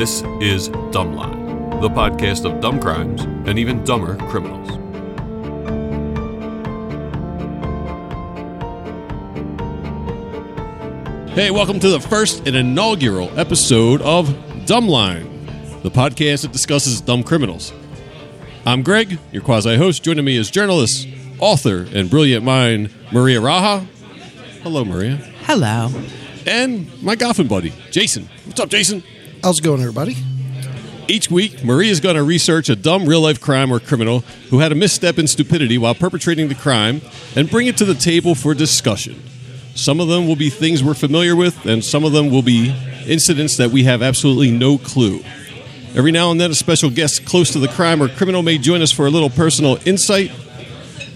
This is Dumbline, the podcast of dumb crimes and even dumber criminals. Hey, welcome to the first and inaugural episode of Dumbline, the podcast that discusses dumb criminals. I'm Greg, your quasi host. Joining me is journalist, author, and brilliant mind, Maria Raha. Hello, Maria. Hello. And my Goffin buddy, Jason. What's up, Jason? How's it going, everybody? Each week, Maria is going to research a dumb real life crime or criminal who had a misstep in stupidity while perpetrating the crime and bring it to the table for discussion. Some of them will be things we're familiar with, and some of them will be incidents that we have absolutely no clue. Every now and then, a special guest close to the crime or criminal may join us for a little personal insight.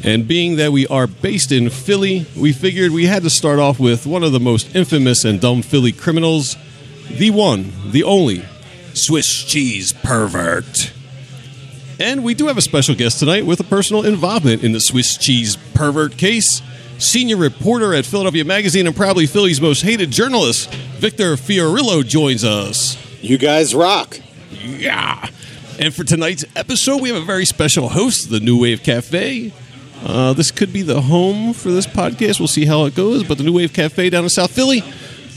And being that we are based in Philly, we figured we had to start off with one of the most infamous and dumb Philly criminals the one, the only Swiss cheese pervert. And we do have a special guest tonight with a personal involvement in the Swiss cheese pervert case. Senior reporter at Philadelphia Magazine and probably Philly's most hated journalist, Victor Fiorillo, joins us. You guys rock. Yeah. And for tonight's episode, we have a very special host, the New Wave Cafe. Uh, this could be the home for this podcast. We'll see how it goes. But the New Wave Cafe down in South Philly,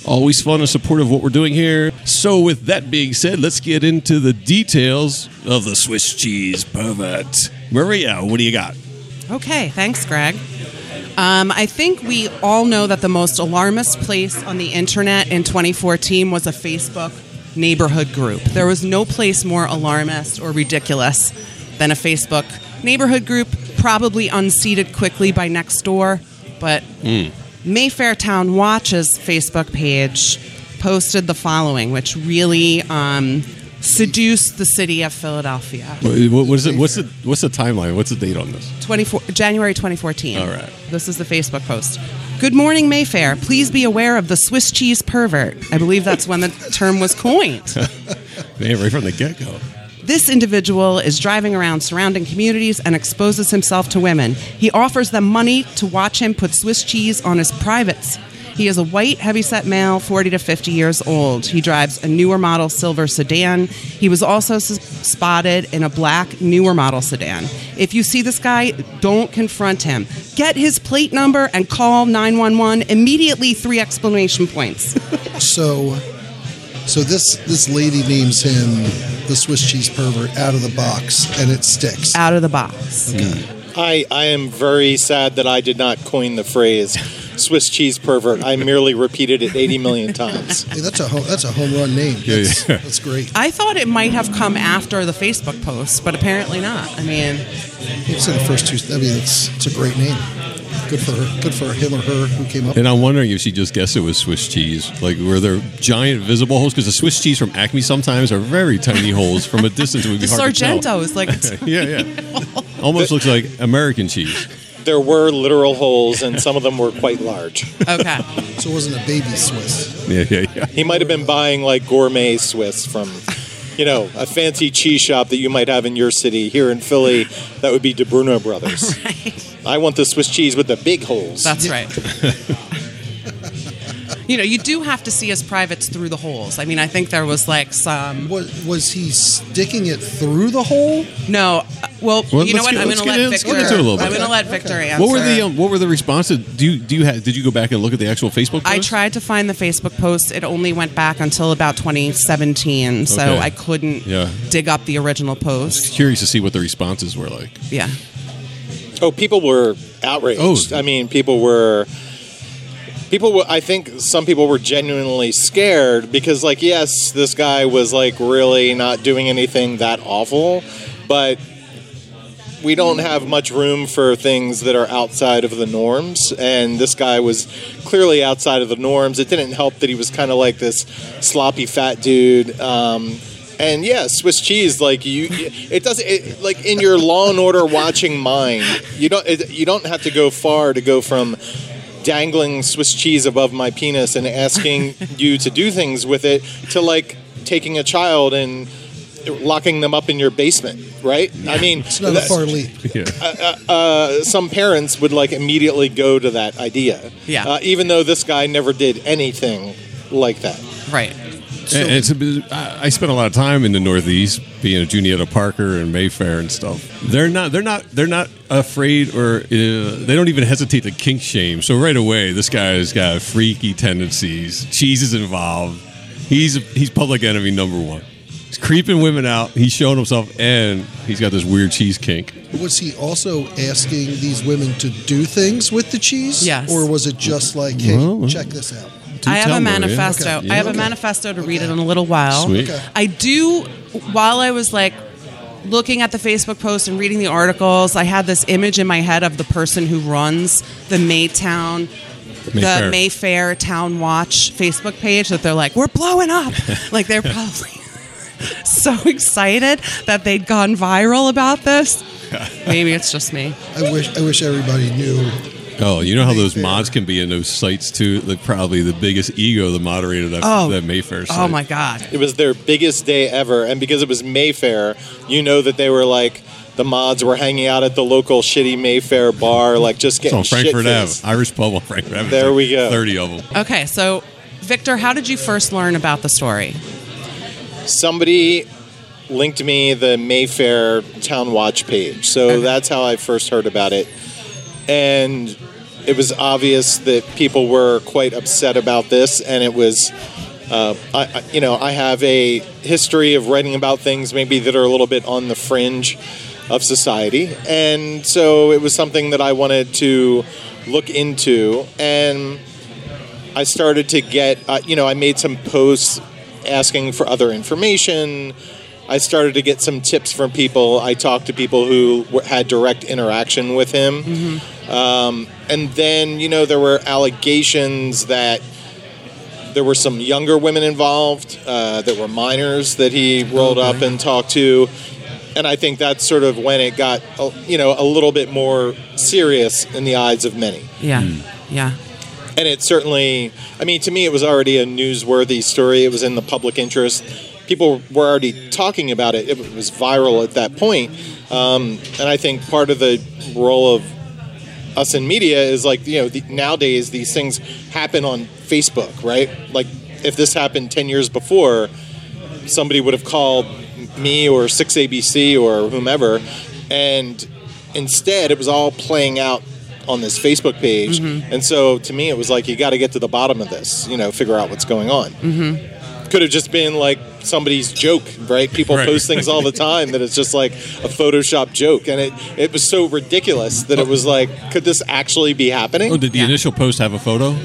always fun and supportive of what we're doing here. So, with that being said, let's get into the details of the Swiss cheese pervert. Maria, what do you got? Okay, thanks, Greg. Um, I think we all know that the most alarmist place on the internet in 2014 was a Facebook neighborhood group. There was no place more alarmist or ridiculous than a Facebook neighborhood group, probably unseated quickly by next door, but Mayfair Town Watch's Facebook page posted the following, which really um, seduced the city of Philadelphia. What, what is it? What's the what's the timeline? What's the date on this? 24, January 2014. All right. This is the Facebook post. Good morning, Mayfair. Please be aware of the Swiss cheese pervert. I believe that's when the term was coined. Man, right from the get go. This individual is driving around surrounding communities and exposes himself to women. He offers them money to watch him put Swiss cheese on his privates. He is a white, heavyset male, 40 to 50 years old. He drives a newer model silver sedan. He was also s- spotted in a black, newer model sedan. If you see this guy, don't confront him. Get his plate number and call 911 immediately, three exclamation points. So, so this this lady names him the Swiss cheese pervert out of the box, and it sticks. Out of the box. Okay. I, I am very sad that I did not coin the phrase Swiss cheese pervert. I merely repeated it 80 million times. Hey, that's a home, that's a home run name. Yeah, That's, yeah. that's great. I thought it might have come after the Facebook post, but apparently not. I mean, It's in the first two. I mean, it's it's a great name. Good for her. Good for him or her who came up. And I'm wondering if she just guessed it was Swiss cheese. Like, were there giant visible holes? Because the Swiss cheese from Acme sometimes are very tiny holes. From a distance, it would be the hard to tell. Sargento is like, Yeah, yeah. Almost looks like American cheese. There were literal holes, and some of them were quite large. okay. So it wasn't a baby Swiss. Yeah, yeah, yeah. He might have been buying like gourmet Swiss from, you know, a fancy cheese shop that you might have in your city. Here in Philly, that would be Di Bruno Brothers. I want the Swiss cheese with the big holes. That's right. you know, you do have to see his privates through the holes. I mean, I think there was like some. Was was he sticking it through the hole? No, uh, well, Well, you know what? get- I'm going to let in- let's Victor. get into it a little bit. I'm going to let Victor answer. What were the um, What were the responses? Do you do you have? Did you go back and look at the actual Facebook? Post? I tried to find the Facebook post. It only went back until about 2017, so Okay. I couldn't Yeah. dig up the original post. Curious to see what the responses were like. Yeah. Oh, people were outraged. Oh. I mean, people were. People, were, I think some people were genuinely scared because, like, yes, this guy was like really not doing anything that awful, but we don't have much room for things that are outside of the norms. And this guy was clearly outside of the norms. It didn't help that he was kind of like this sloppy fat dude. Um, and yeah, Swiss cheese, like you, it doesn't it, like in your Law and Order watching mind. You don't it, you don't have to go far to go from dangling Swiss cheese above my penis and asking you to do things with it to like taking a child and locking them up in your basement, right? I mean, It's not a far leap. Yeah. uh, some parents would like immediately go to that idea. Yeah. Uh, even though this guy never did anything like that. Right. And it's a bit, I I spent a lot of time in the Northeast, being a Juniata Parker and Mayfair and stuff. They're not. They're not. They're not afraid, or uh, they don't even hesitate to kink shame. So right away, this guy's got freaky tendencies. Cheese is involved. He's he's public enemy number one. He's creeping women out. He's showing himself, and he's got this weird cheese kink. Was he also asking these women to do things with the cheese? Yes. Or was it just like, hey, Well, check this out? Do I have a manifesto. Okay. I have a manifesto to read it in a little while. Sweet. I do. While I was like looking at the Facebook post and reading the articles, I had this image in my head of the person who runs the Maytown. Mayfair. The Mayfair Town Watch Facebook page that they're like, we're blowing up. like they're probably so excited that they'd gone viral about this. Maybe it's just me. I wish I wish everybody knew. Oh, you know how those mods can be in those sites too. Like probably the biggest ego, the moderator of that, Oh. that Mayfair. Oh, site. Oh my God. It was their biggest day ever, and because it was Mayfair, you know that they were like the mods were hanging out at the local shitty Mayfair bar, like just It's getting on Frankford Ave. Irish pub on Frankford Ave. There we go. Thirty of them. Okay, so Victor, how did you first learn about the story? Somebody linked me the Mayfair Town Watch page, so Okay. that's how I first heard about it, and it was obvious that people were quite upset about this, and it was. Uh, I, you know, I have a history of writing about things maybe that are a little bit on the fringe of society, and so it was something that I wanted to look into, and I started to get, uh, you know, I made some posts asking for other information. I started to get some tips from people. I talked to people who w- had direct interaction with him. Um, and then, you know, there were allegations that there were some younger women involved, uh, that were minors that he rolled up and talked to. And I think that's sort of when it got, uh, you know, a little bit more serious in the eyes of many Yeah, yeah. and it certainly i mean to me it was already a newsworthy story it was in the public interest people were already talking about it. It was viral at that point. Um, and i think part of the role of us in media is like you know the, nowadays these things happen on facebook right? Like if this happened 10 years before somebody would have called me or 6abc or whomever and instead it was all playing out on this facebook page. And so to me it was like you got to get to the bottom of this you know figure out what's going on. Mm-hmm. Could have just been like somebody's joke right people Right. post things all the time that it's just like a photoshop joke and it, it was so ridiculous that it was like could this actually be happening Oh, did the Yeah. initial post have a photo?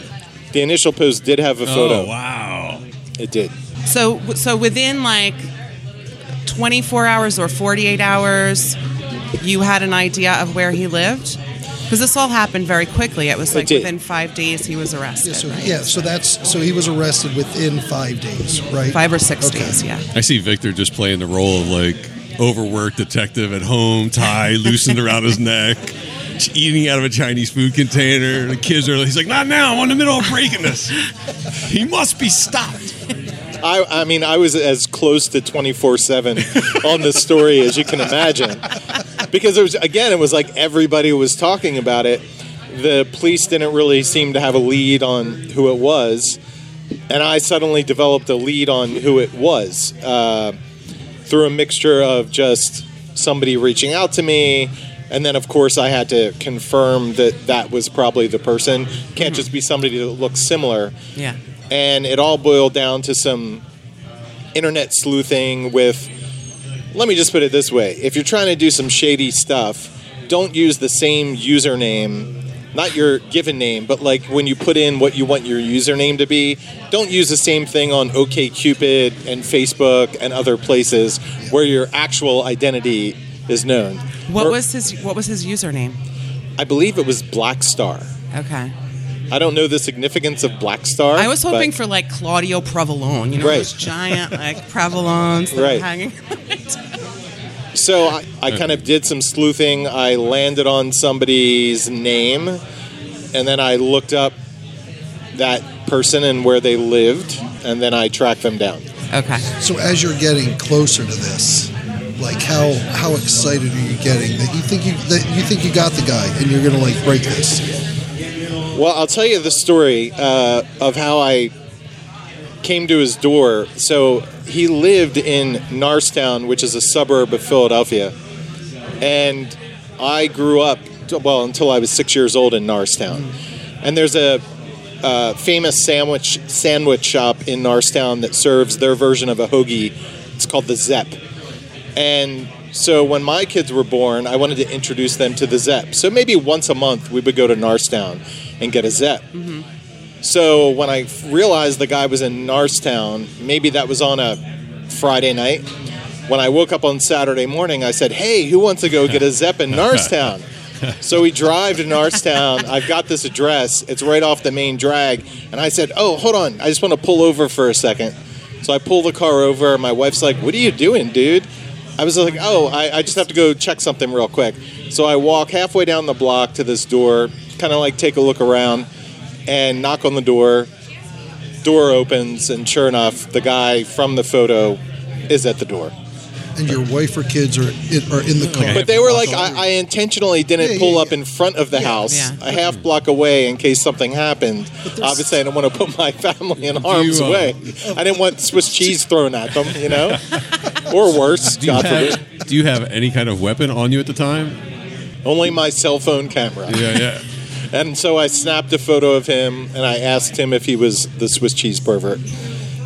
the initial post did have a oh, photo Oh, wow. it did So, so within like 24 hours or 48 hours, you had an idea of where he lived? Because this all happened very quickly. It was like did. within five days he was arrested. Yeah, so right? yeah, so that's so he was arrested within five days, right? Five or six Okay. days, yeah. I see Victor just playing the role of like overworked detective at home, tie loosened around his neck, eating out of a Chinese food container. The kids are, he's like, not now. I'm in the middle of breaking this. He must be stopped. I, I mean, I was as close to 24 7 on this story as you can imagine. Because it was, again, it was like everybody was talking about it. The police didn't really seem to have a lead on who it was. And I suddenly developed a lead on who it was uh, through a mixture of just somebody reaching out to me. And then, of course, I had to confirm that that was probably the person. Can't just be somebody that looks similar Yeah. and it all boiled down to some internet sleuthing with let me just put it this way if you're trying to do some shady stuff don't use the same username not your given name but like when you put in what you want your username to be don't use the same thing on okcupid and facebook and other places where your actual identity is known What Or- was his What was his username? i believe it was black star Okay. I don't know the significance of black star I was hoping but- for like Claudio Provolone, you know, Right. those giant like Provolones that Right. hanging. So I, I kind of did some sleuthing. I landed on somebody's name, and then I looked up that person and where they lived, and then I tracked them down. okay. So as you're getting closer to this, like how how excited are you getting that you think you that you think you got the guy and you're gonna like break this? Well, I'll tell you the story uh, of how I came to his door. So he lived in Norristown, which is a suburb of Philadelphia, and I grew up well until I was six years old in Norristown. And there's a uh, famous sandwich sandwich shop in Norristown that serves their version of a hoagie. It's called the Zepp. And so when my kids were born, I wanted to introduce them to the Zepp. So maybe once a month we would go to Norristown and get a Zepp. So when I realized the guy was in Norristown, maybe that was on a Friday night. When I woke up on Saturday morning, I said, "Hey, who wants to go get a Zep in Norristown?" so we drive to Norristown. I've got this address. It's right off the main drag, and I said, "Oh, hold on. I just want to pull over for a second. So I pull the car over. My wife's like, "What are you doing, dude?" I was like, "Oh, I, I just have to go check something real quick." So I walk halfway down the block to this door, kind of like take a look around, and knock on the door. Door opens, and sure enough, the guy from the photo is at the door. And your wife or kids are in, are in the car. But they were like, I, I intentionally didn't Yeah, pull yeah, up yeah. in front of the house, Yeah. a half block away, in case something happened. Obviously, I don't want to put my family in harm's uh, way. I didn't want Swiss cheese thrown at them, you know, or worse. Do you, God forbid. have, do you have any kind of weapon on you at the time? Only my cell phone camera. Yeah, yeah. And so I snapped a photo of him, and I asked him if he was the Swiss cheese pervert,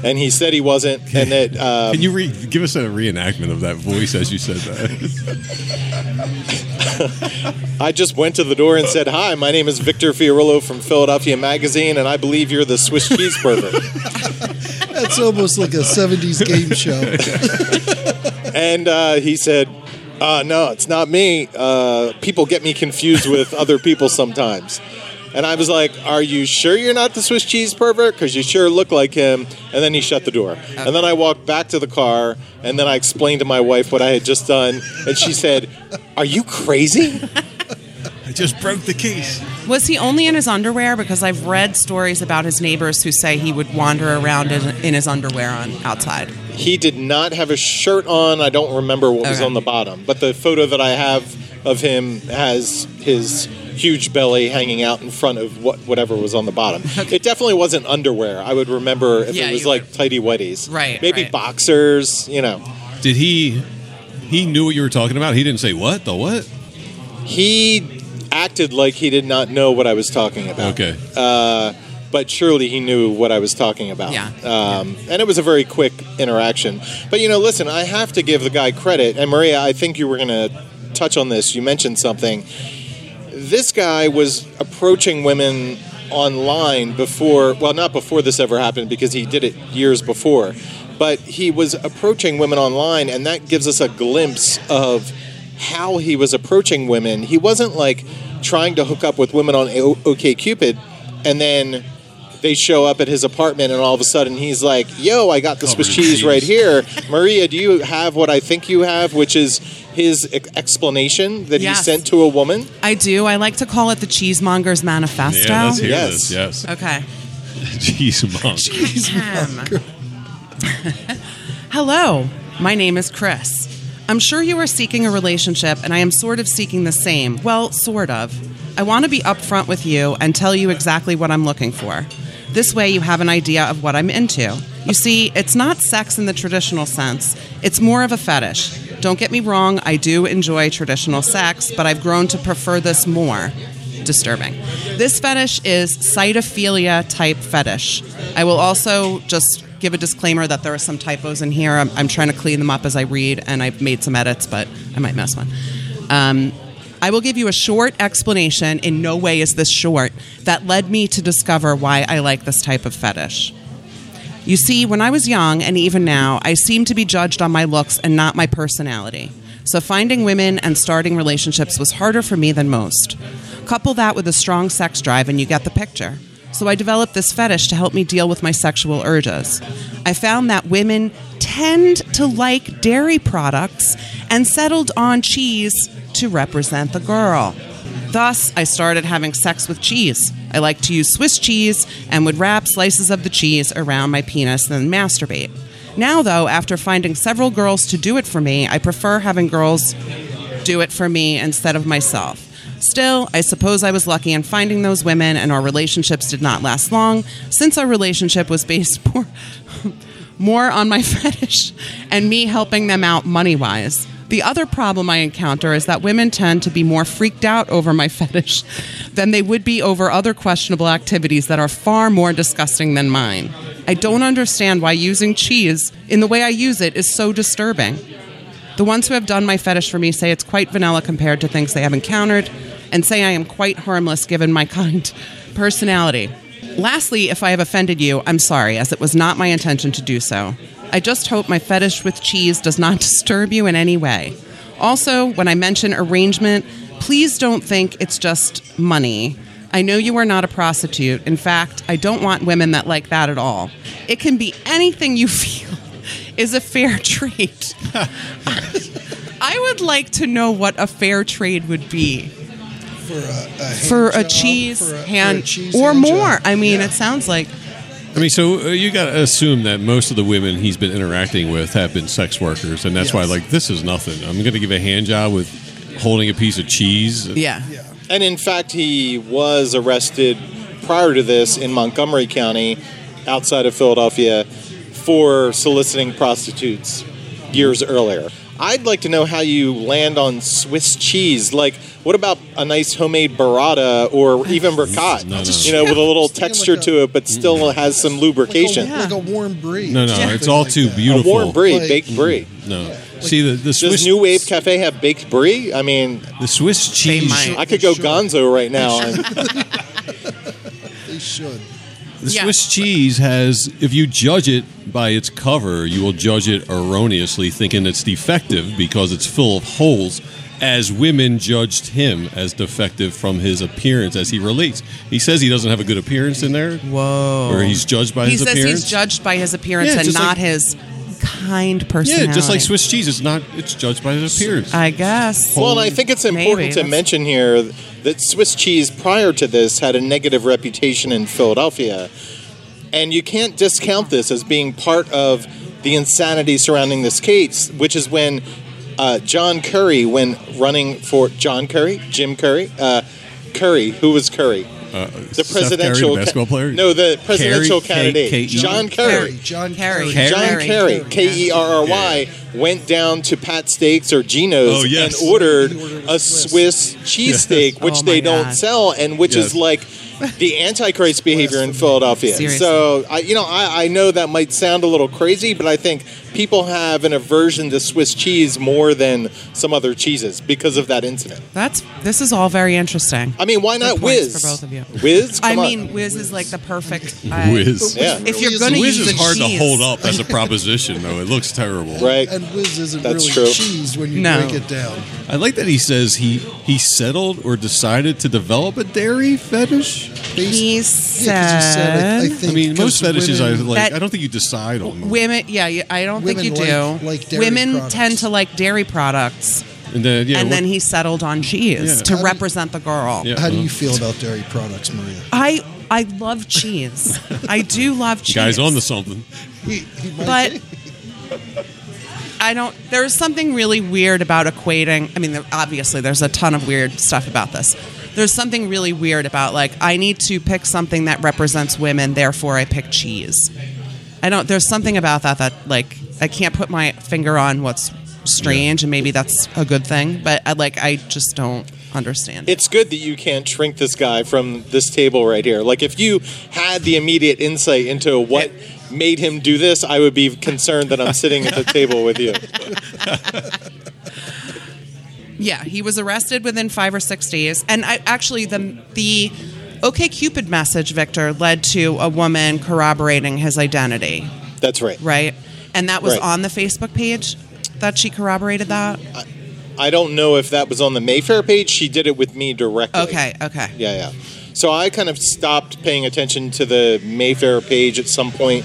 and he said he wasn't. And that um, Can you re- give us a reenactment of that voice as you said that? I just went to the door and said, "Hi, my name is Victor Fiorillo from Philadelphia Magazine, and I believe you're the Swiss cheese pervert." That's almost like a 70s game show. And uh, he said, uh, "No, it's not me. Uh, people get me confused with other people sometimes." And I was like, "Are you sure you're not the Swiss cheese pervert? Because you sure look like him." And then he shut the door. And then I walked back to the car, and then I explained to my wife what I had just done, and she said, "Are you crazy?" I just broke the case. Was he only in his underwear? Because I've read stories about his neighbors who say he would wander around in, in his underwear on outside. He did not have a shirt on. I don't remember what was on the bottom, but the photo that I have of him has his huge belly hanging out in front of what whatever was on the bottom. It definitely wasn't underwear. I would remember if Yeah, it was like would- tighty whities, Right, Maybe right. boxers. You know, Did he? He knew what you were talking about. He didn't say what the what. he acted like he did not know what I was talking about. Okay. uh, but surely he knew what I was talking about. Yeah. Um, and it was a very quick interaction. But you know, listen, I have to give the guy credit. And Maria, I think you were going to touch on this. You mentioned something. This guy was approaching women online before, well, not before this ever happened because he did it years before, but he was approaching women online, and that gives us a glimpse of how he was approaching women. He wasn't like trying to hook up with women on O- OKCupid and then they show up at his apartment and all of a sudden he's like, "Yo, I got the Covered Swiss cheese cheese." right here. Maria, do you have what I think you have, which is his ex- explanation that Yes. he sent to a woman?" I do. I like to call it the Cheesemonger's Manifesto. Yeah, let's hear Yes. this. Yes. Okay. Jeez, mom. Ahem. Hello, my name is Chris. I'm sure you are seeking a relationship, and I am sort of seeking the same. Well, sort of. I want to be upfront with you and tell you exactly what I'm looking for. This way, you have an idea of what I'm into. You see, it's not sex in the traditional sense, it's more of a fetish. Don't get me wrong, I do enjoy traditional sex, but I've grown to prefer this more disturbing. This fetish is cytophilia type fetish. I will also just give a disclaimer that there are some typos in here. I'm, I'm trying to clean them up as I read, and I've made some edits, but I might miss one. Um, I will give you a short explanation. In no way is this short. That led me to discover why I like this type of fetish. You see, when I was young, and even now, I seem to be judged on my looks and not my personality. So finding women and starting relationships was harder for me than most. Couple that with a strong sex drive, and you get the picture. So I developed this fetish to help me deal with my sexual urges. I found that women tend to like dairy products and settled on cheese to represent the girl. Thus, I started having sex with cheese. I like to use Swiss cheese and would wrap slices of the cheese around my penis and masturbate. Now, though, after finding several girls to do it for me, I prefer having girls do it for me instead of myself. Still, I suppose I was lucky in finding those women, and our relationships did not last long, since our relationship was based more, more on my fetish and me helping them out money wise. The other problem I encounter is that women tend to be more freaked out over my fetish than they would be over other questionable activities that are far more disgusting than mine. I don't understand why using cheese in the way I use it is so disturbing. The ones who have done my fetish for me say it's quite vanilla compared to things they have encountered, and say I am quite harmless given my kind personality. Lastly, if I have offended you, I'm sorry, as it was not my intention to do so. I just hope my fetish with cheese does not disturb you in any way. Also, when I mention arrangement, please don't think it's just money. I know you are not a prostitute. In fact, I don't want women that like that at all. It can be anything you feel is a fair trade. I would like to know what a fair trade would be for a, a hand for a job, cheese for a- for a hand cheese or hand more. job. I mean, Yeah. it sounds like I mean, so uh, you got to assume that most of the women he's been interacting with have been sex workers, and that's why, like, this is nothing. I'm going to give a hand job with holding a piece of cheese. yeah. Yeah. And in fact, he was arrested prior to this in Montgomery County, outside of Philadelphia, for soliciting prostitutes years earlier. I'd like to know how you land on Swiss cheese. Like, what about a nice homemade burrata or even ricotta? No, no. You know, with a little texture like a- to it, but still has some Like lubrication. a, like a warm brie. No, no, something it's all like too that. A beautiful. warm brie, Like- baked brie. No, see the the Swiss, Does New Wave Cafe have baked brie? I mean, the Swiss cheese. I could go Sure. Gonzo right now. And, They should. The Yeah. Swiss cheese has, if you judge it by its cover, you will judge it erroneously, thinking it's defective because it's full of holes. As women judged him as defective from his appearance, as he relates. He says he doesn't have a good appearance in there, Whoa. or he's judged by he his appearance. He says he's judged by his appearance Yeah, and not like- his kind personality. yeah, just like Swiss cheese, it's not. It's judged by his appearance. I guess. Well, and I think it's important Maybe, to mention here that Swiss cheese prior to this had a negative reputation in Philadelphia. And you can't discount this as being part of the insanity surrounding this case, which is when uh, John Curry, when running for John Curry, Jim Curry, uh, Curry, who was Curry? Uh, The Seth Curry, presidential the basketball player. No, the presidential Carey, candidate, K- K- John Kerry. Curry. John Kerry. Kerry. John Kerry. Kerry, Kerry. K E R R Y, went down to Pat Steaks or Geno's Oh, yes. and ordered ordered a a Swiss Swiss. cheesesteak, which Oh, they my don't God. sell, and which Yes. is like the Antichrist behavior in Philadelphia. Seriously. So, I, you know, I, I know that might sound a little crazy, but I think people have an aversion to Swiss cheese more than some other cheeses because of that incident. That's this is all very interesting. I mean, why not Good points Whiz? for both of you. Whiz? I on. mean, Whiz is like the perfect. Uh, I- Whiz. Yeah. If you're going to is- Whiz use is a hard to hold up as a proposition, though. It looks terrible. right? And whiz isn't That's really true. cheese when you No. break it down. I like that he says he he settled or decided to develop a dairy fetish. Based- He yeah, 'cause you said, I, I think I mean, most 'cause fetishes, I like. That- I don't think you decide on them. Women, yeah, yeah, I don't think you do. like- like dairy Women products. tend to like dairy products, And then, yeah, and then he settled on cheese Yeah. to How do you- represent the girl. Yeah. How do you feel about dairy products, Maria? I I love cheese. I do love cheese. guys on to something. He, he but. I don't. There's something really weird about equating. I mean, there- obviously, there's a ton of weird stuff about this. There's something really weird about like I need to pick something that represents women, therefore I pick cheese. I don't. There's something about that that like I can't put my finger on what's strange, and maybe that's a good thing. But I like I just don't understand. it's good that you can't shrink this guy from this table right here. Like if you had the immediate insight into what made him do this, I would be concerned that I'm sitting at the table with you. Yeah, he was arrested within five or six days, and I actually the the OK Cupid message, Victor, led to a woman corroborating his identity, That's right. right? And that was Right. on the Facebook page that she corroborated that. I don't know if that was on the Mayfair page. She did it with me directly. Okay, okay, Yeah, yeah. So I kind of stopped paying attention to the Mayfair page at some point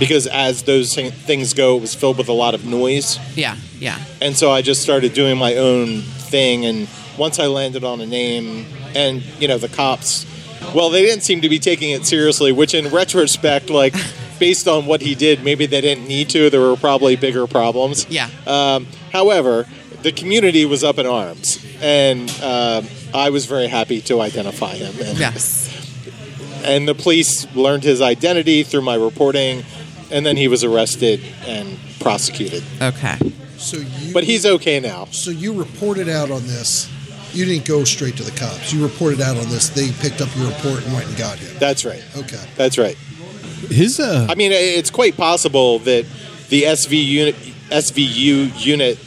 because as those things go, it was filled with a lot of noise. yeah, yeah, And so I just started doing my own thing. And once I landed on a name, and you know, the cops, well, they didn't seem to be taking it seriously, which in retrospect, like, based on what he did, maybe they didn't need to. There were probably bigger problems. yeah. Um, however, the community was up in arms, and uh, I was very happy to identify him. And, Yes. and the police learned his identity through my reporting, and then he was arrested and prosecuted. Okay. So you, But he's okay now. so you reported out on this. You didn't go straight to the cops. You reported out on this. They picked up your report and went and got him. That's right. Okay. That's right. His uh, I mean, it's quite possible that the SV unit, SVU unit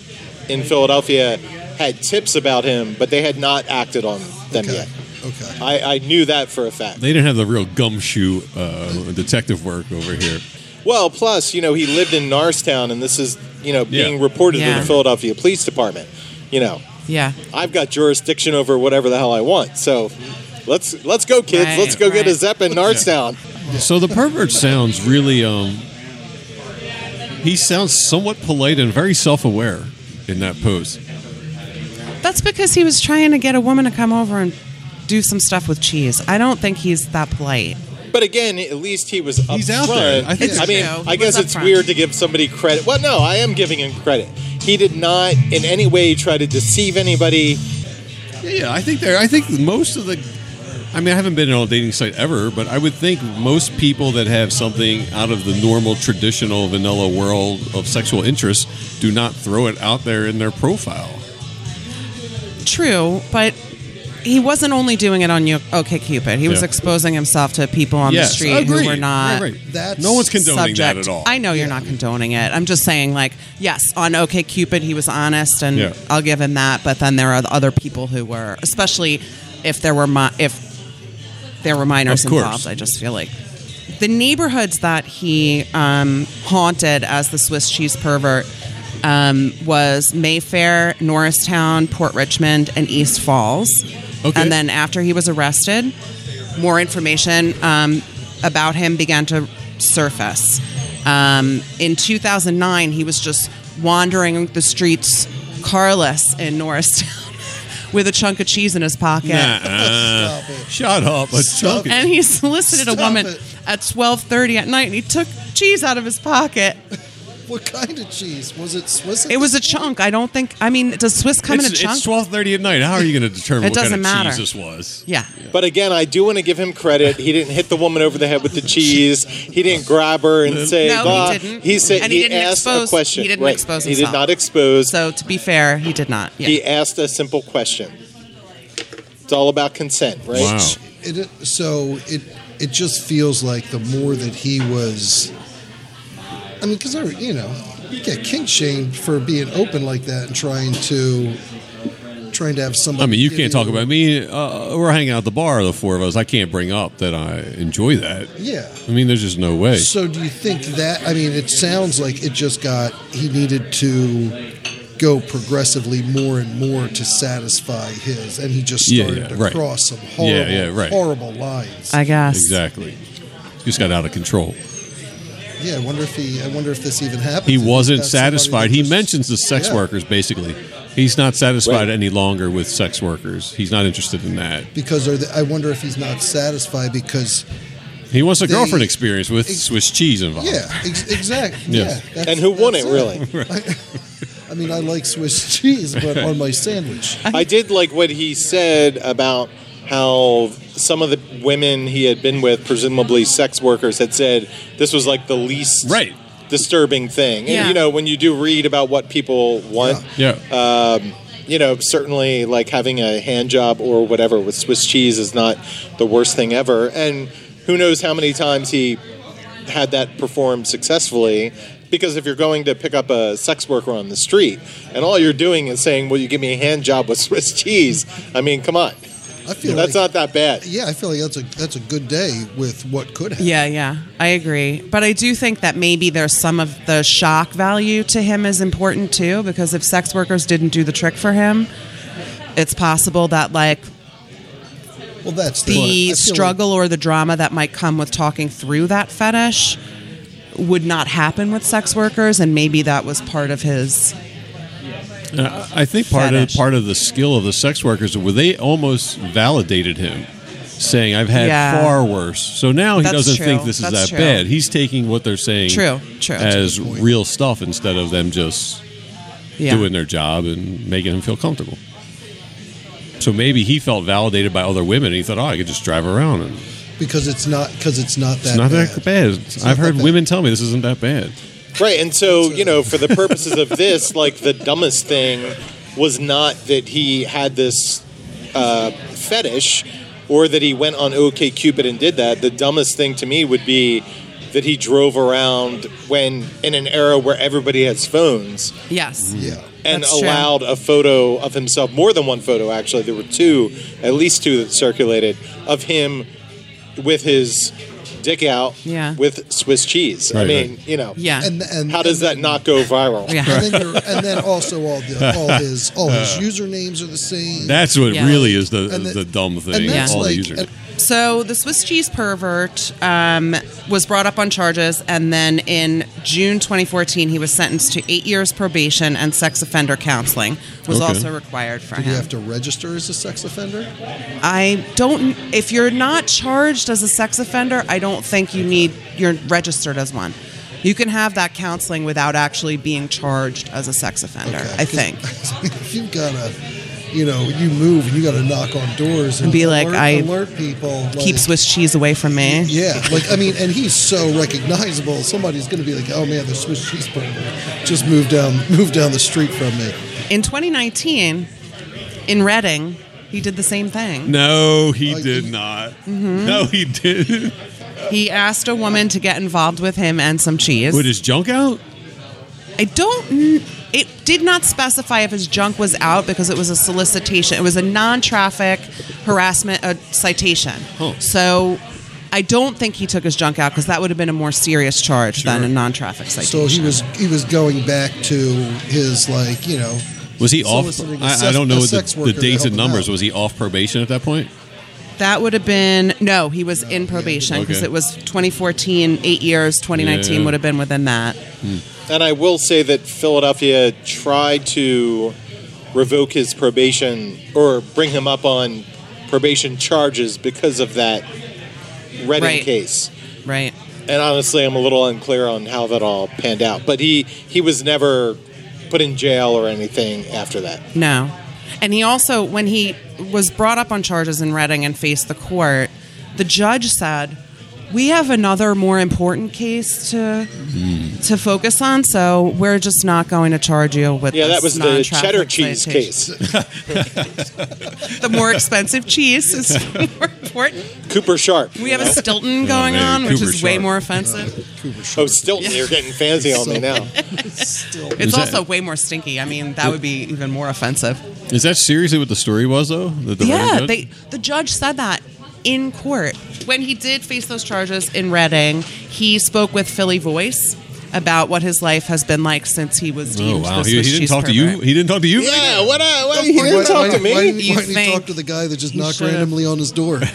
in Philadelphia had tips about him, but they had not acted on them Okay. yet. Okay. I, I knew that for a fact. they didn't have the real gumshoe uh, detective work over here. Well, plus, you know, he lived in Norristown, and this is, you know, being Yeah. reported to the Philadelphia Police Department. You know, Yeah. I've got jurisdiction over whatever the hell I want. So let's let's go, kids. Right, let's go get a right. Zepp in Norristown. So the pervert sounds really um he sounds somewhat polite and very self-aware in that post. That's because he was trying to get a woman to come over and do some stuff with cheese. I don't think he's that polite. But again, at least he was up He's out front. there. I think It's I mean, true. I He guess it's upfront. weird to give somebody credit. Well, no, I am giving him credit. He did not in any way try to deceive anybody. Yeah, yeah, I think there I think most of the I mean, I haven't been on a dating site ever, but I would think most people that have something out of the normal, traditional, vanilla world of sexual interest do not throw it out there in their profile. True, but he wasn't only doing it on you. Okay, Cupid. He was Yeah. exposing himself to people on yes, the street agreed. who were not Right, right. That's no one's condoning subject. that at all. I know you're not condoning it. I'm just saying, like, yes, on OK Cupid, he was honest, and Yeah. I'll give him that. But then there are the other people who were, especially if there were mi- if there were minors involved. I just feel like the neighborhoods that he um, haunted as the Swiss cheese pervert um, was Mayfair, Norristown, Port Richmond, and East Falls. Okay. And then after he was arrested, more information um, about him began to surface. Um, in 2009, he was just wandering the streets carless in Norristown with a chunk of cheese in his pocket. Nuh-uh. Stop it. Shut up. A Stop chunk of- And he solicited a woman it. at 12:30 at night, and he took cheese out of his pocket. What kind of cheese was it? Swiss? It was a chunk. I don't think. I mean, does Swiss come in a chunk? it's twelve thirty at night. How are you going to determine It what kind doesn't of matter. cheese this was? yeah. But again, I do want to give him credit. He didn't hit the woman over the head with the cheese. He didn't grab her and say, No, he didn't. He said And he he, didn't asked expose- a question. he didn't Right. expose Himself. He did not expose. So to be fair, he did not. Yeah. He asked a simple question. It's all about consent, right? Wow. It, so it it just feels like the more that he was. I mean, because you know, you get kink shamed for being open like that and trying to trying to have somebody. I mean, you can't talk about me. Uh, we're hanging out at the bar, the four of us. I can't bring up that I enjoy that. Yeah. I mean, there's just no way. So do you think that? I mean, it sounds like it just got. He needed to go progressively more and more to satisfy his, and he just Yeah, started yeah, to right. cross some horrible, Yeah, yeah, right. horrible lines. I guess. Exactly. Just got out of control. Yeah, I wonder if he. I wonder if this even happened. He wasn't satisfied. He mentions the sex Yeah. workers basically. He's not satisfied Right. any longer with sex workers. He's not interested in that. because are they, I wonder if he's not satisfied because He wants a They- girlfriend experience with Ex- Swiss cheese involved. yeah, ex- exactly. Yeah. Yeah, And who wouldn't it. really? I mean, I like Swiss cheese, but on my sandwich. I did like what he said about how some of the women he had been with, presumably sex workers, had said this was like the least Right. disturbing thing. Yeah. And you know, when you do read about what people want, Yeah. um, you know, certainly like having a hand job or whatever with Swiss cheese is not the worst thing ever. And who knows how many times he had that performed successfully. Because if you're going to pick up a sex worker on the street and all you're doing is saying, "Will you give me a hand job with Swiss cheese?" I mean, come on, I feel that's like, not that bad. Yeah, I feel like that's a that's a good day with what could happen. Yeah, yeah, I agree. But I do think that maybe there's some of the shock value to him is important too, because if sex workers didn't do the trick for him, it's possible that like Well, that's the, the feel struggle or the drama that might come with talking through that fetish would not happen with sex workers, and maybe that was part of his. Uh, I think part Fetish. of part of the skill of the sex workers were they almost validated him, saying, "I've had Yeah. far worse." So now he That's doesn't true. think this is That's that true. bad. He's taking what they're saying True, true. as real stuff instead of them just Yeah. doing their job and making him feel comfortable. So maybe he felt validated by other women, and he thought, "Oh, I could just drive around, and because it's not because it's not that it's not bad. that bad." It's I've not heard that bad. women tell me this isn't that bad. Right, and so you know, for the purposes of this, like the dumbest thing was not that he had this uh, fetish or that he went on OK Cupid and did that. The dumbest thing to me would be that he drove around when in an era where everybody has phones Yes. Yeah. and That's true. allowed a photo of himself, more than one photo actually. There were two, at least two that circulated of him with his dick out Yeah. with Swiss cheese. I mean, right. you know, Yeah. And, and how does that not go viral? Yeah. And then, and then also all the all his all his uh, usernames are the same. That's what Yeah. really is the And that- the dumb thing. and that's All like the username. And- So the Swiss cheese pervert um, was brought up on charges, and then in June 2014, he was sentenced to eight years probation and sex offender counseling was Okay. also required for him. Did you have to register as a sex offender? I don't. If you're not charged as a sex offender, I don't think you need. You're registered as one. You can have that counseling without actually being charged as a sex offender. Okay, I 'cause think. if you've got to, you know, you move and you got to knock on doors and be like, I alert people. Keep like- Swiss cheese away from me. Yeah, like I mean, and he's so recognizable. Somebody's going to be like, "Oh man, the Swiss cheese pervert just moved down, moved down the street from me." In 2019, in Reading, he did the same thing. no, he Oh, did not. Mm-hmm. No, he didn't. He asked a woman to get involved with him and some cheese. With his junk out? I don't. kn- It did not specify if his junk was out because it was a solicitation. It was a non-traffic harassment uh, citation. Huh. So I don't think he took his junk out because that would have been a more serious charge than a non-traffic citation. So he was he was going back to his like you know Was he off? Soliciting a I, I sex- don't know the, the dates and numbers. out. Was he off probation at that point? That would have been no. He was in probation because Okay. it was 2014, eight years. 2019 Yeah. would have been within that. And I will say that Philadelphia tried to revoke his probation or bring him up on probation charges because of that Reading Right. case. Right. And honestly, I'm a little unclear on how that all panned out. But he he was never put in jail or anything after that. No. And he also, when he was brought up on charges in Reading and faced the court, the judge said, "We have another more important case to to focus on, so we're just not going to charge you with Yeah, that was the non-traffic cheddar cheese citation." case. The more expensive cheese is more important. Cooper Sharp. We have a Stilton oh, going Oh, man, on, which Cooper is way more offensive. Cooper Oh, Stilton, you're getting fancy on me now. Still, It's also way more stinky. I mean, that would be even more offensive. Is that seriously what the story was, though? The, the Yeah, they the judge said that in court when he did face those charges in Reading. He spoke with Philly Voice about what his life has been like since he was Oh deemed wow! the He, he didn't cheese talk to you. He didn't talk to you. Yeah, what? Uh, what he didn't talk to me. why didn't, why didn't he think talk to the guy that just he knocked should've. randomly on his door?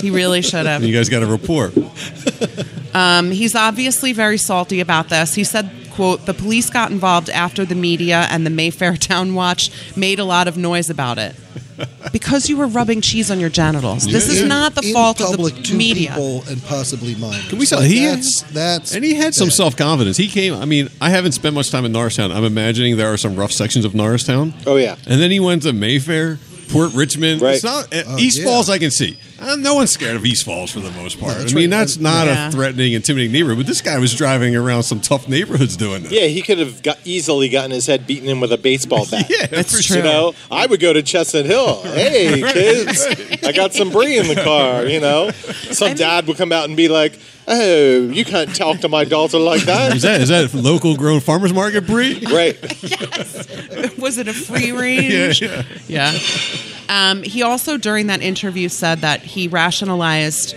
He really should have. You guys got a report. Um, he's obviously very salty about this. He said, "quote The police got involved after the media and the Mayfair Town Watch made a lot of noise about it." Because you were rubbing cheese on your genitals. This is In- not the in fault public of the media. people and possibly mine. Can we say Like, he- that's that's And he had some self confidence. He came. I mean, I haven't spent much time in Norristown. I'm imagining there are some rough sections of Norristown. Oh, yeah. And then he went to Mayfair, Port Richmond. Right. It's not uh, Oh, East yeah. Falls. I can see. Uh, no one's scared of East Falls for the most part. that's I mean, right. that's not Yeah. a threatening, intimidating neighborhood. But this guy was driving around some tough neighborhoods doing this. Yeah, he could have got easily gotten his head beaten in with a baseball bat. Yeah, That's for true. You know, I would go to Chestnut Hill. Hey, kids, I got some brie in the car. You know, some dad would come out and be like, "Oh, you can't talk to my daughter like Is that." that is that local grown farmers market breed? Right. Yes. Was it a free range? Yeah, yeah. Yeah. Um, he also, during that interview, said that he rationalized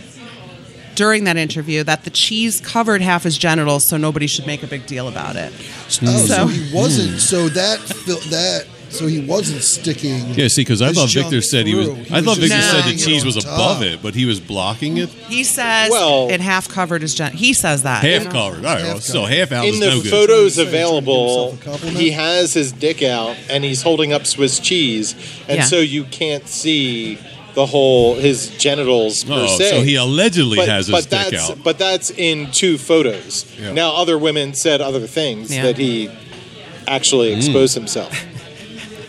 during that interview that the cheese covered half his genitals, so nobody should make a big deal about it. Oh, so, So- he wasn't. So that fil- that. So he wasn't sticking. Yeah, see, because I thought Victor said he was. He I thought just Victor No. said the laying it cheese on was top. above it, but he was blocking it. He says Well- it half covered his gen. He says that. Half you know? covered. All right, well, Half still covered. half out In is the no good. photos Trying to give available, himself a compliment? he has his dick out and he's holding up Swiss cheese, and Yeah. so you can't see the whole his genitals per Oh, se. so he allegedly but, has his but dick that's out. but that's in two photos. Yeah. Now other women said other things Yeah. that he actually Mm. expose himself.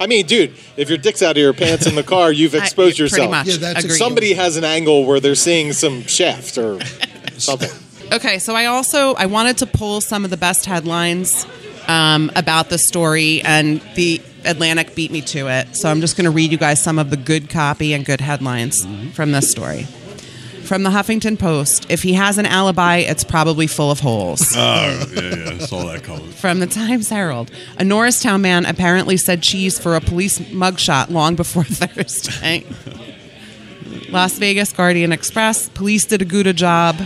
I mean, dude, if your dick's out of your pants in the car, you've I- exposed pretty yourself. much. Yeah, that's- Agreed. Somebody has an angle where they're seeing some shaft or something. Okay, so I also I wanted to pull some of the best headlines um, about the story, and the Atlantic beat me to it. So I'm just going to read you guys some of the good copy and good headlines from this story. From the Huffington Post, if he has an alibi, it's probably full of holes. Oh, yeah, yeah. I saw that coming. From the Times Herald, a Norristown man apparently said cheese for a police mugshot long before Thursday. Las Vegas Guardian Express, police did a good job.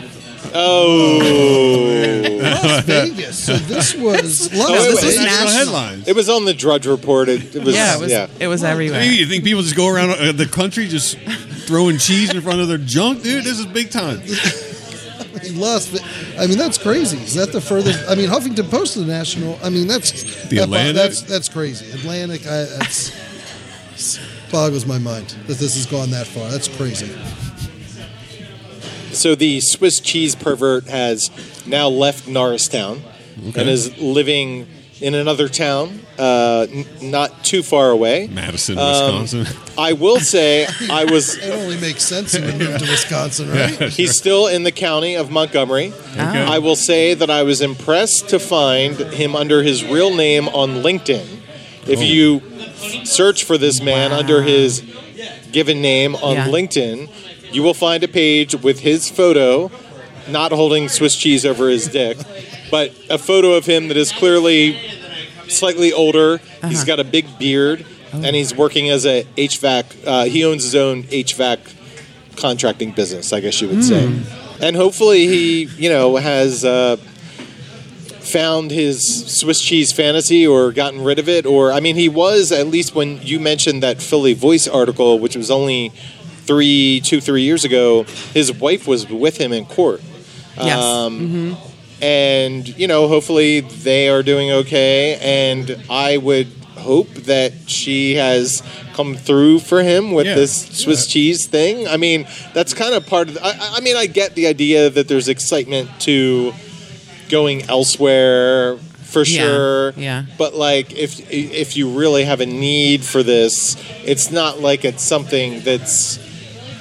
Oh, Las Vegas. So this was Las Oh, it was Vegas. National national. headlines. it was on the Drudge Report. It, it was, Yeah, it was. yeah. It was everywhere. You think people just go around uh, the country just throwing cheese in front of their junk, dude? This is big time. in Las Ve- I mean, that's crazy. Is that the furthest? I mean, Huffington Post to the National. I mean, that's The that- Atlantic? That's that's crazy. Atlantic. I, that's boggles my mind that this has gone that far. That's crazy. So the Swiss cheese pervert has now left Norristown and is living in another town, uh, n- not too far away. Madison, Um, Wisconsin. I will say I was. It only makes sense he would move to Wisconsin, right? He's still in the county of Montgomery. Okay. I will say that I was impressed to find him under his real name on LinkedIn. If Oh. you search for this man under his given name on Yeah. LinkedIn, you will find a page with his photo, not holding Swiss cheese over his dick, but a photo of him that is clearly slightly older. Uh-huh. He's got a big beard, Oh. and he's working as a HVAC. Uh, he owns his own HVAC contracting business, I guess you would say. Hmm. And hopefully, he you know has uh, found his Swiss cheese fantasy or gotten rid of it. Or I mean, he was at least when you mentioned that Philly Voice article, which was only three, two, three years ago. His wife was with him in court. Yes. Um, and you know hopefully they are doing okay. And i would hope that she has come through for him with Yeah. this swiss cheese thing. I mean that's kind of part of the, I, I mean i get the idea that there's excitement to going elsewhere for Yeah, sure. Yeah. but like if if you really have a need for this it's not like it's something that's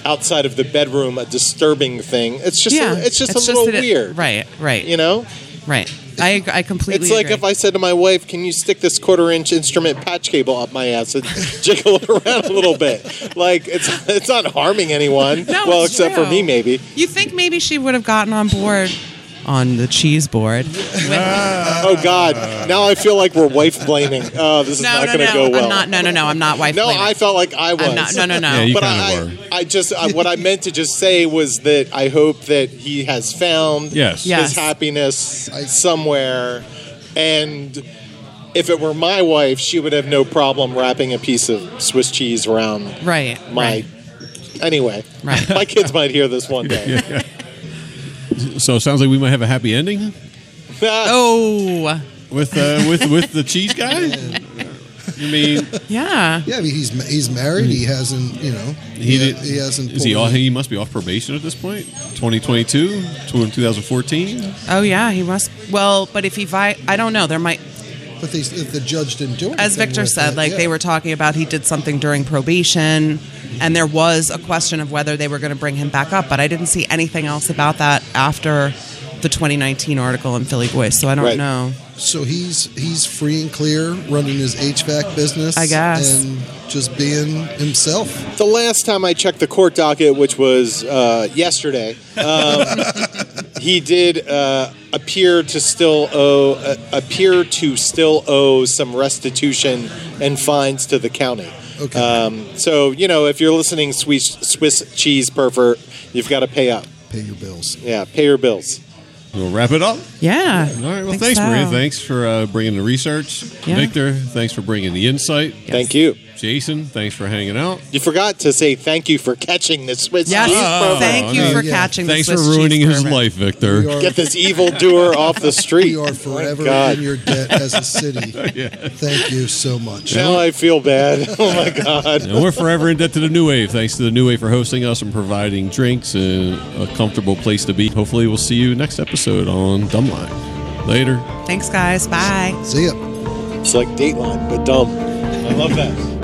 outside of the bedroom a disturbing thing it's just yeah, a, it's just a little that it- weird right, right, you know right. I, I completely. it's like agree. if I said to my wife, "Can you stick this quarter-inch instrument patch cable up my ass and jiggle it around a little bit?" Like it's it's not harming anyone. No, well, it's except for me, maybe. You think maybe she would have gotten on board on the cheese board? with- Oh God! Now I feel like we're wife blaming. Oh, this is no, not no, going to no. go well. I'm not. No, no, no. I'm not wife. no, blaming. I felt like I was. I'm not. No, no, no. Yeah, you but I, were. I just I, what I meant to just say was that I hope that he has found Yes. Yes. his happiness somewhere, and if it were my wife, she would have no problem wrapping a piece of Swiss cheese around right. my. right. Anyway, Right. my kids might hear this one day. So it sounds like we might have a happy ending Oh, with uh, with with the cheese guy. You mean yeah. Yeah, I mean, he's he's married. He hasn't, you know, he he, did, he hasn't. Is he pulled off? He must be off probation at this point. 2022, 2014. Oh, yeah. He must. Well, but if he vi, I don't know. There might, But they, if the judge didn't do it, as Victor said, like they were talking about, he did something during probation, and there was a question of whether they were going to bring him back up. But I didn't see anything else about that after the 2019 article in Philly Voice. So I don't Right. know. So he's he's free and clear, running his HVAC business, I guess. and just being himself. The last time I checked the court docket, which was uh, yesterday, um, he did uh, appear to still owe uh, appear to still owe some restitution and fines to the county. Okay. Um, so you know, if you're listening, Swiss Swiss cheese pervert, you've got to pay up. Pay your bills. Yeah, pay your bills. We'll wrap it up. Yeah. All right. Well, thanks, so. Maria. Thanks for uh, bringing the research. Yeah. Victor, thanks for bringing the insight. Thank you. Jason, thanks for hanging out. You forgot to say thank you for catching the Swiss Yes. cheese oh, pervert. Thank you I for mean, yeah. catching. Thanks the for Swiss ruining his pervert. life, Victor. Are, Get this evil doer off the street. we are forever God. in your debt as a city. Thank you so much. Now I feel bad. Oh my god. And we're forever in debt to the New Wave. Thanks to the New Wave for hosting us and providing drinks and a comfortable place to be. Hopefully, we'll see you next episode on Dumbline. Later. Thanks, guys. Bye. See ya. It's like Dateline, but dumb. I love that.